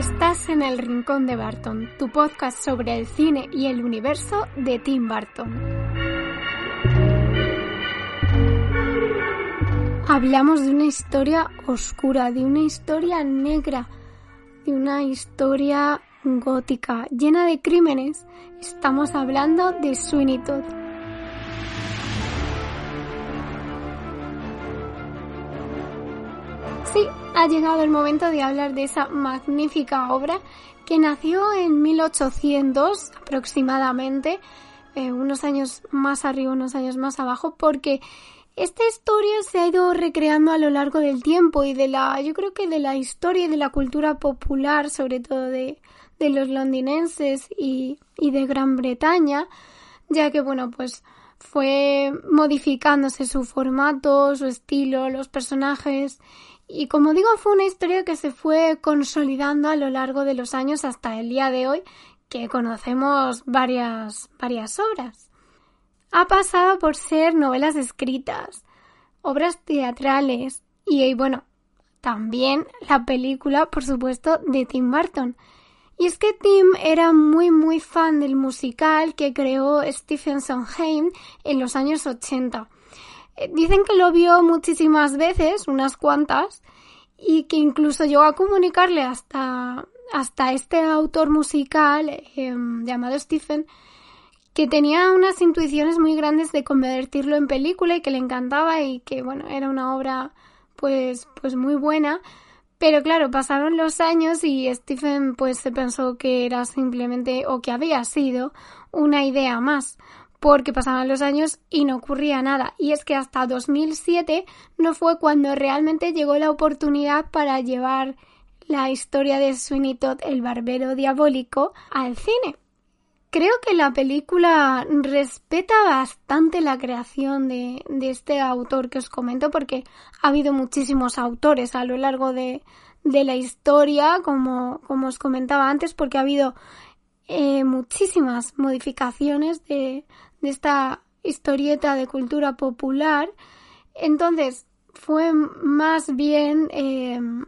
Estás en el Rincón de Barton, tu podcast sobre el cine y el universo de Tim Burton. Hablamos de una historia oscura, de una historia negra, de una historia gótica, llena de crímenes. Estamos hablando de Sweeney Todd. Sí, ha llegado el momento de hablar de esa magnífica obra que nació en 1800 aproximadamente, eh, unos años más arriba, unos años más abajo, porque esta historia se ha ido recreando a lo largo del tiempo y de la, yo creo que de la historia y de la cultura popular, sobre todo de, de los londinenses y, y de Gran Bretaña, ya que bueno, pues fue modificándose su formato, su estilo, los personajes y como digo, fue una historia que se fue consolidando a lo largo de los años hasta el día de hoy, que conocemos varias, varias obras. Ha pasado por ser novelas escritas, obras teatrales y, bueno, también la película, por supuesto, de Tim Burton. Y es que Tim era muy muy fan del musical que creó Stephen Sondheim en los años 80 eh, dicen que lo vio muchísimas veces, unas cuantas, y que incluso llegó a comunicarle hasta, hasta este autor musical em, llamado Stephen que tenía unas intuiciones muy grandes de convertirlo en película y que le encantaba y que bueno era una obra pues pues muy buena. Pero claro pasaron los años y Stephen pues se pensó que era simplemente o que había sido una idea más porque pasaban los años y no ocurría nada. Y es que hasta 2007 no fue cuando realmente llegó la oportunidad para llevar la historia de Sweeney Todd, el barbero diabólico, al cine. Creo que la película respeta bastante la creación de, de este autor que os comento porque ha habido muchísimos autores a lo largo de, de la historia, como, como os comentaba antes, porque ha habido eh, muchísimas modificaciones de, de esta historieta de cultura popular. Entonces, fue más bien em,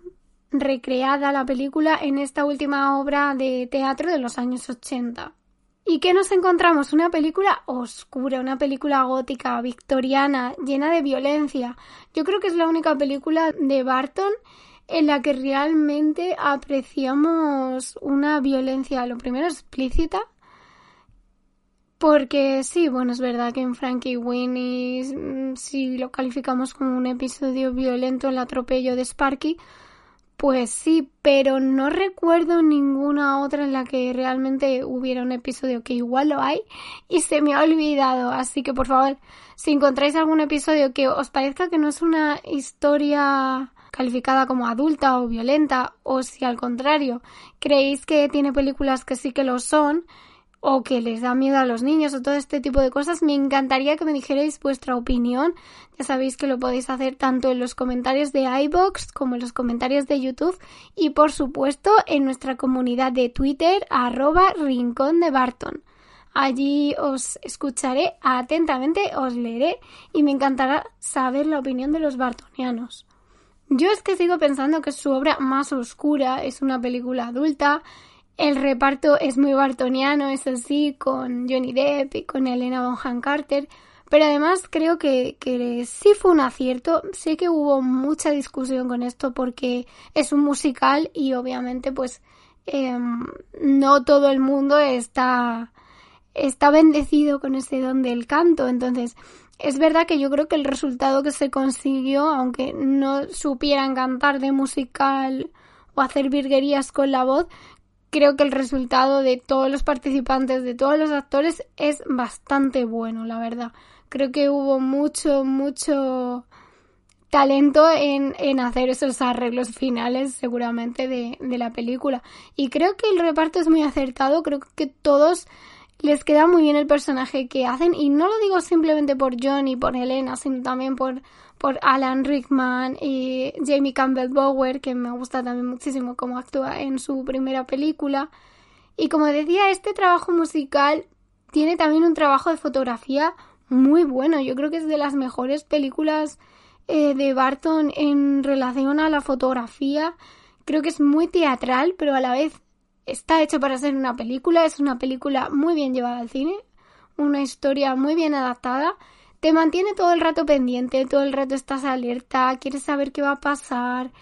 recreada la película en esta última obra de teatro de los años 80. ¿Y qué nos encontramos? Una película oscura, una película gótica, victoriana, llena de violencia. Yo creo que es la única película de Barton en la que realmente apreciamos una violencia, lo primero explícita, porque sí, bueno, es verdad que en Frankie Winnie, mm, si lo calificamos como un episodio violento, el atropello de Sparky, pues sí, pero no recuerdo ninguna otra en la que realmente hubiera un episodio que igual lo hay y se me ha olvidado. Así que por favor, si encontráis algún episodio que os parezca que no es una historia calificada como adulta o violenta, o si al contrario creéis que tiene películas que sí que lo son, o que les da miedo a los niños o todo este tipo de cosas, me encantaría que me dijerais vuestra opinión. Ya sabéis que lo podéis hacer tanto en los comentarios de iBox como en los comentarios de YouTube y por supuesto en nuestra comunidad de Twitter arroba rincón de Barton. Allí os escucharé atentamente, os leeré y me encantará saber la opinión de los bartonianos. Yo es que sigo pensando que su obra más oscura, es una película adulta, el reparto es muy bartoniano, es así, con Johnny Depp y con Elena Bonham Carter. Pero además creo que, que, sí fue un acierto. Sé que hubo mucha discusión con esto porque es un musical y obviamente pues em, no todo el mundo está, está bendecido con ese don del canto. Entonces es verdad que yo creo que el resultado que se consiguió, aunque no supieran cantar de musical o hacer virguerías con la voz, creo que el resultado de todos los participantes, de todos los actores, es bastante bueno, la verdad. Creo que hubo mucho, mucho talento en, en hacer esos arreglos finales seguramente de, de la película. Y creo que el reparto es muy acertado, creo que todos les queda muy bien el personaje que hacen y no lo digo simplemente por John y por Elena, sino también por, por Alan Rickman y Jamie Campbell Bower, que me gusta también muchísimo cómo actúa en su primera película. Y como decía, este trabajo musical tiene también un trabajo de fotografía muy bueno. Yo creo que es de las mejores películas eh, de Barton en relación a la fotografía Creo que es muy teatral, pero a la vez está hecho para ser una película. Es una película muy bien llevada al cine, una historia muy bien adaptada. Te mantiene todo el rato pendiente, todo el rato estás alerta, quieres saber qué va a pasar.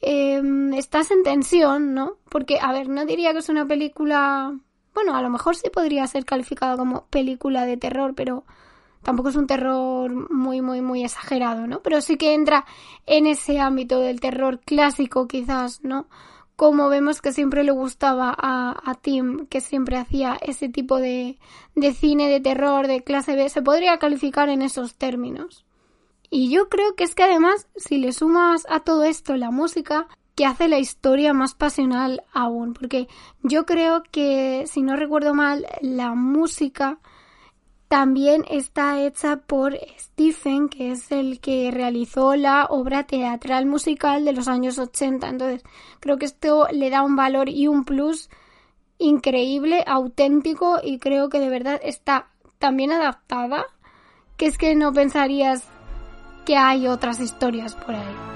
Em, estás en tensión, ¿no? Porque, a ver, no diría que es una película. Bueno, a lo mejor sí podría ser calificada como película de terror, pero tampoco es un terror muy, muy, muy exagerado, ¿no? Pero sí que entra en ese ámbito del terror clásico, quizás, ¿no? Como vemos que siempre le gustaba a, a Tim, que siempre hacía ese tipo de, de cine de terror de clase B, se podría calificar en esos términos. Y yo creo que es que además, si le sumas a todo esto la música, que hace la historia más pasional aún, porque yo creo que, si no recuerdo mal, la música también está hecha por Stephen, que es el que realizó la obra teatral musical de los años 80. Entonces, creo que esto le da un valor y un plus increíble, auténtico y creo que de verdad está tan bien adaptada que es que no pensarías que hay otras historias por ahí.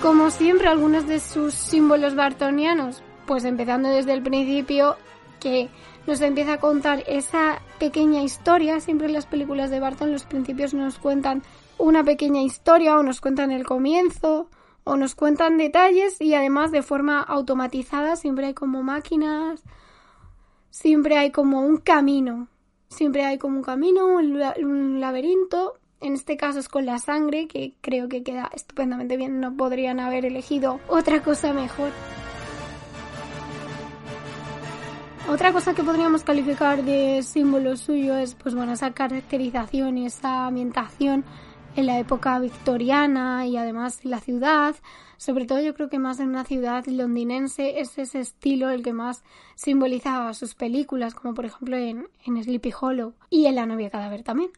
Como siempre, algunos de sus símbolos bartonianos, pues empezando desde el principio, que nos empieza a contar esa pequeña historia. Siempre en las películas de Barton los principios nos cuentan una pequeña historia o nos cuentan el comienzo o nos cuentan detalles y además de forma automatizada siempre hay como máquinas, siempre hay como un camino, siempre hay como un camino, un laberinto en este caso es con la sangre, que creo que queda estupendamente bien. No podrían haber elegido otra cosa mejor. Otra cosa que podríamos calificar de símbolo suyo es, pues bueno, esa caracterización y esa ambientación en la época victoriana y además la ciudad. Sobre todo yo creo que más en una ciudad londinense es ese estilo el que más simboliza sus películas, como por ejemplo en, en Sleepy Hollow y en La novia cadáver también.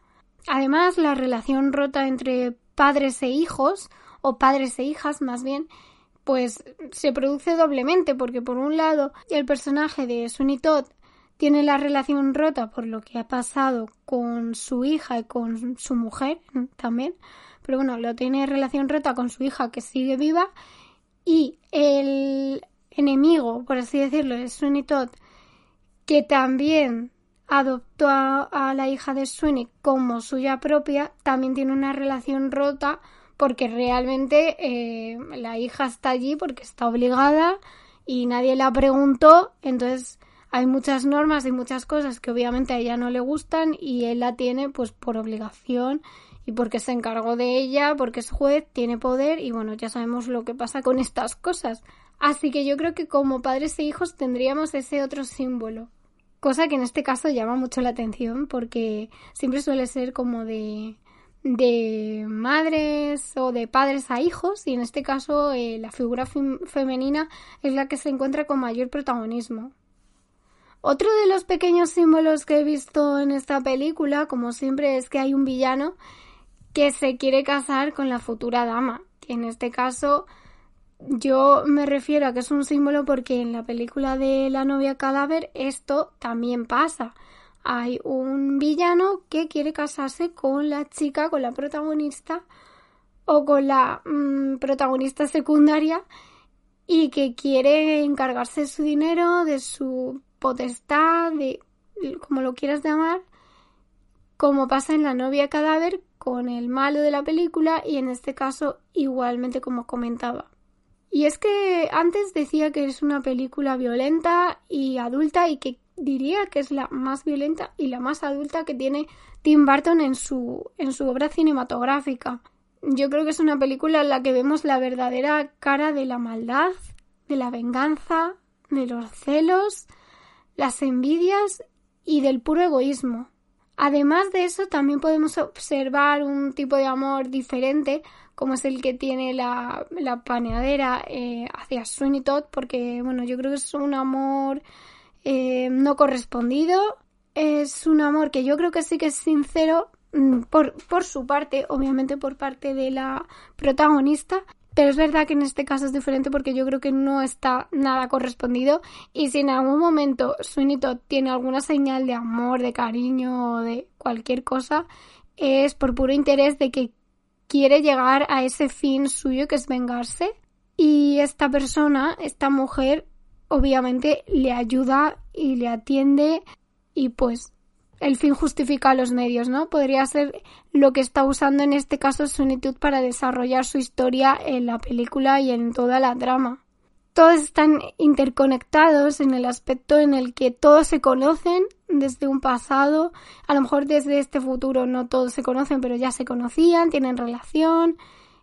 Además, la relación rota entre padres e hijos, o padres e hijas más bien, pues se produce doblemente, porque por un lado el personaje de Sweeney Todd tiene la relación rota por lo que ha pasado con su hija y con su mujer también, pero bueno, lo tiene relación rota con su hija que sigue viva y el enemigo, por así decirlo, de Sweeney Todd, que también adoptó a, la hija de Sweeney como suya propia, también tiene una relación rota porque realmente eh, la hija está allí porque está obligada y nadie la preguntó, entonces hay muchas normas y muchas cosas que obviamente a ella no le gustan y él la tiene pues por obligación y porque se encargó de ella, porque es juez, tiene poder y bueno, ya sabemos lo que pasa con estas cosas. Así que yo creo que como padres e hijos tendríamos ese otro símbolo cosa que en este caso llama mucho la atención porque siempre suele ser como de, de madres o de padres a hijos y en este caso eh, la figura femenina es la que se encuentra con mayor protagonismo. Otro de los pequeños símbolos que he visto en esta película, como siempre, es que hay un villano que se quiere casar con la futura dama, que en este caso yo me refiero a que es un símbolo porque en la película de la novia cadáver esto también pasa. Hay un villano que quiere casarse con la chica, con la protagonista o con la mm, protagonista secundaria y que quiere encargarse de su dinero, de su potestad, de como lo quieras llamar, como pasa en la novia cadáver con el malo de la película y en este caso igualmente como comentaba. Y es que antes decía que es una película violenta y adulta y que diría que es la más violenta y la más adulta que tiene Tim Burton en su, en su obra cinematográfica. Yo creo que es una película en la que vemos la verdadera cara de la maldad, de la venganza, de los celos, las envidias y del puro egoísmo. Además de eso, también podemos observar un tipo de amor diferente como es el que tiene la, la paneadera eh, hacia Sweeney Todd, porque bueno, yo creo que es un amor eh, no correspondido, es un amor que yo creo que sí que es sincero mm, por, por su parte, obviamente por parte de la protagonista, pero es verdad que en este caso es diferente porque yo creo que no está nada correspondido. Y si en algún momento Sweeney Todd tiene alguna señal de amor, de cariño o de cualquier cosa, es por puro interés de que quiere llegar a ese fin suyo que es vengarse y esta persona, esta mujer, obviamente le ayuda y le atiende y pues el fin justifica los medios, ¿no? Podría ser lo que está usando en este caso Sunitud para desarrollar su historia en la película y en toda la trama. Todos están interconectados en el aspecto en el que todos se conocen desde un pasado, a lo mejor desde este futuro no todos se conocen, pero ya se conocían, tienen relación,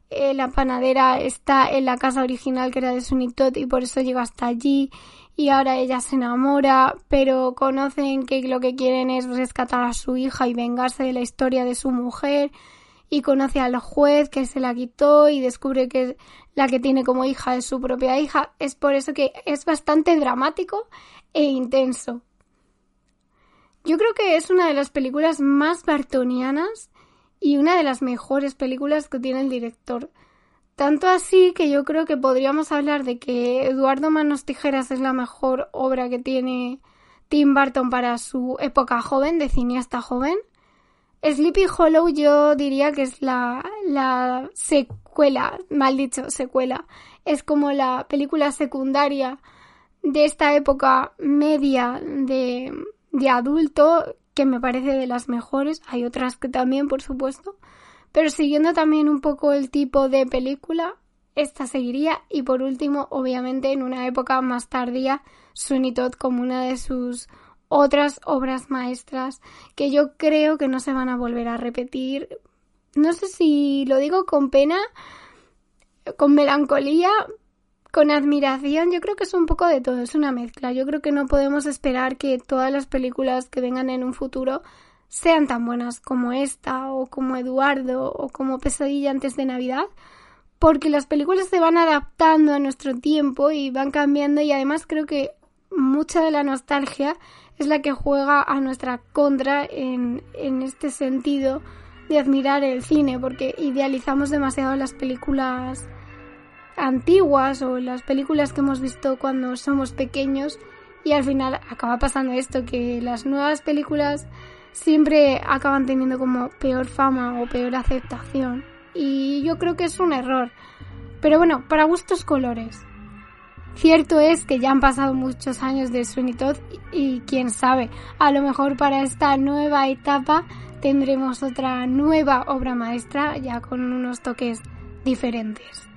eh, la panadera está en la casa original que era de Sunitot y por eso llega hasta allí y ahora ella se enamora, pero conocen que lo que quieren es rescatar a su hija y vengarse de la historia de su mujer y conoce al juez que se la quitó y descubre que la que tiene como hija es su propia hija. Es por eso que es bastante dramático e intenso. Yo creo que es una de las películas más bartonianas y una de las mejores películas que tiene el director. Tanto así que yo creo que podríamos hablar de que Eduardo Manos Tijeras es la mejor obra que tiene Tim Burton para su época joven, de cineasta joven. Sleepy Hollow yo diría que es la, la secuela, mal dicho, secuela. Es como la película secundaria de esta época media de, de adulto que me parece de las mejores. Hay otras que también, por supuesto. Pero siguiendo también un poco el tipo de película, esta seguiría. Y por último, obviamente, en una época más tardía, Sweeney Todd como una de sus otras obras maestras que yo creo que no se van a volver a repetir. No sé si lo digo con pena, con melancolía, con admiración, yo creo que es un poco de todo, es una mezcla. Yo creo que no podemos esperar que todas las películas que vengan en un futuro sean tan buenas como esta, o como Eduardo, o como Pesadilla antes de Navidad, porque las películas se van adaptando a nuestro tiempo y van cambiando y además creo que mucha de la nostalgia es la que juega a nuestra contra en, en este sentido de admirar el cine, porque idealizamos demasiado las películas antiguas o las películas que hemos visto cuando somos pequeños y al final acaba pasando esto, que las nuevas películas siempre acaban teniendo como peor fama o peor aceptación. Y yo creo que es un error. Pero bueno, para gustos colores. Cierto es que ya han pasado muchos años de Sweeney Todd y quién sabe, a lo mejor para esta nueva etapa tendremos otra nueva obra maestra ya con unos toques diferentes.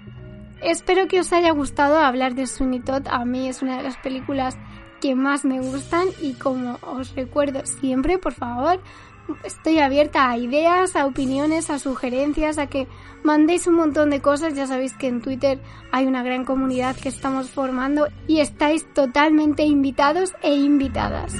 Espero que os haya gustado hablar de Sweeney Todd. A mí es una de las películas que más me gustan y como os recuerdo siempre, por favor, estoy abierta a ideas, a opiniones, a sugerencias, a que mandéis un montón de cosas. Ya sabéis que en Twitter hay una gran comunidad que estamos formando y estáis totalmente invitados e invitadas.